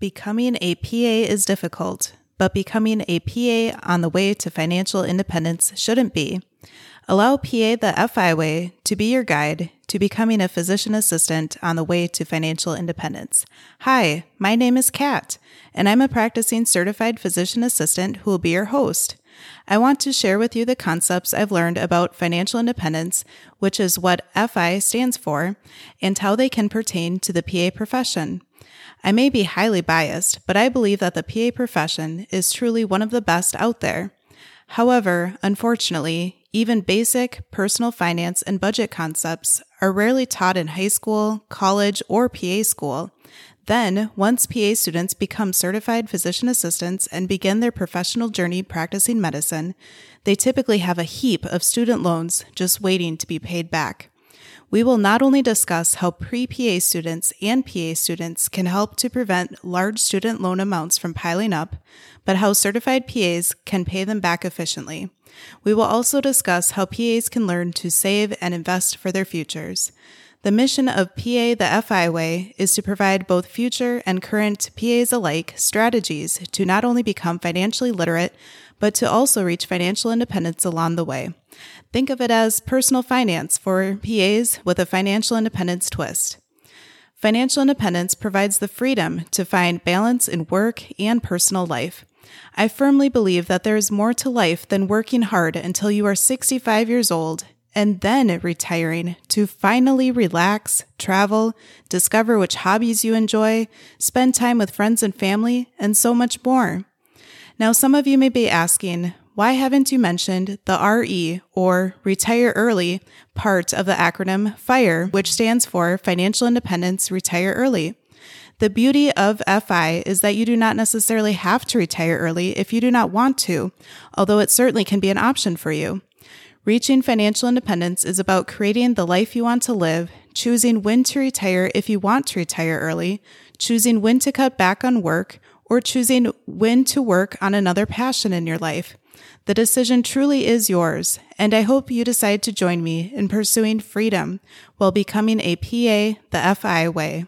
Becoming a PA is difficult, but becoming a PA on the way to financial independence shouldn't be. Allow PA the FI way to be your guide to becoming a physician assistant on the way to financial independence. Hi, my name is Kat, and I'm a practicing certified physician assistant who will be your host. I want to share with you the concepts I've learned about financial independence, which is what FI stands for, and how they can pertain to the PA profession. I may be highly biased, but I believe that the PA profession is truly one of the best out there. However, unfortunately, even basic personal finance and budget concepts are rarely taught in high school, college, or PA school. Then, once PA students become certified physician assistants and begin their professional journey practicing medicine, they typically have a heap of student loans just waiting to be paid back we will not only discuss how pre PA students and PA students can help to prevent large student loan amounts from piling up, but how certified PAs can pay them back efficiently. We will also discuss how PAs can learn to save and invest for their futures. The mission of PA the FI Way is to provide both future and current PAs alike strategies to not only become financially literate, but to also reach financial independence along the way. Think of it as personal finance for PAs with a financial independence twist. Financial independence provides the freedom to find balance in work and personal life. I firmly believe that there is more to life than working hard until you are 65 years old and then retiring to finally relax, travel, discover which hobbies you enjoy, spend time with friends and family, and so much more. Now, some of you may be asking, why haven't you mentioned the RE or retire early part of the acronym FIRE, which stands for Financial Independence Retire Early? The beauty of FI is that you do not necessarily have to retire early if you do not want to, although it certainly can be an option for you. Reaching financial independence is about creating the life you want to live, choosing when to retire if you want to retire early, choosing when to cut back on work, or choosing when to work on another passion in your life. The decision truly is yours, and I hope you decide to join me in pursuing freedom while becoming a PA the FI way.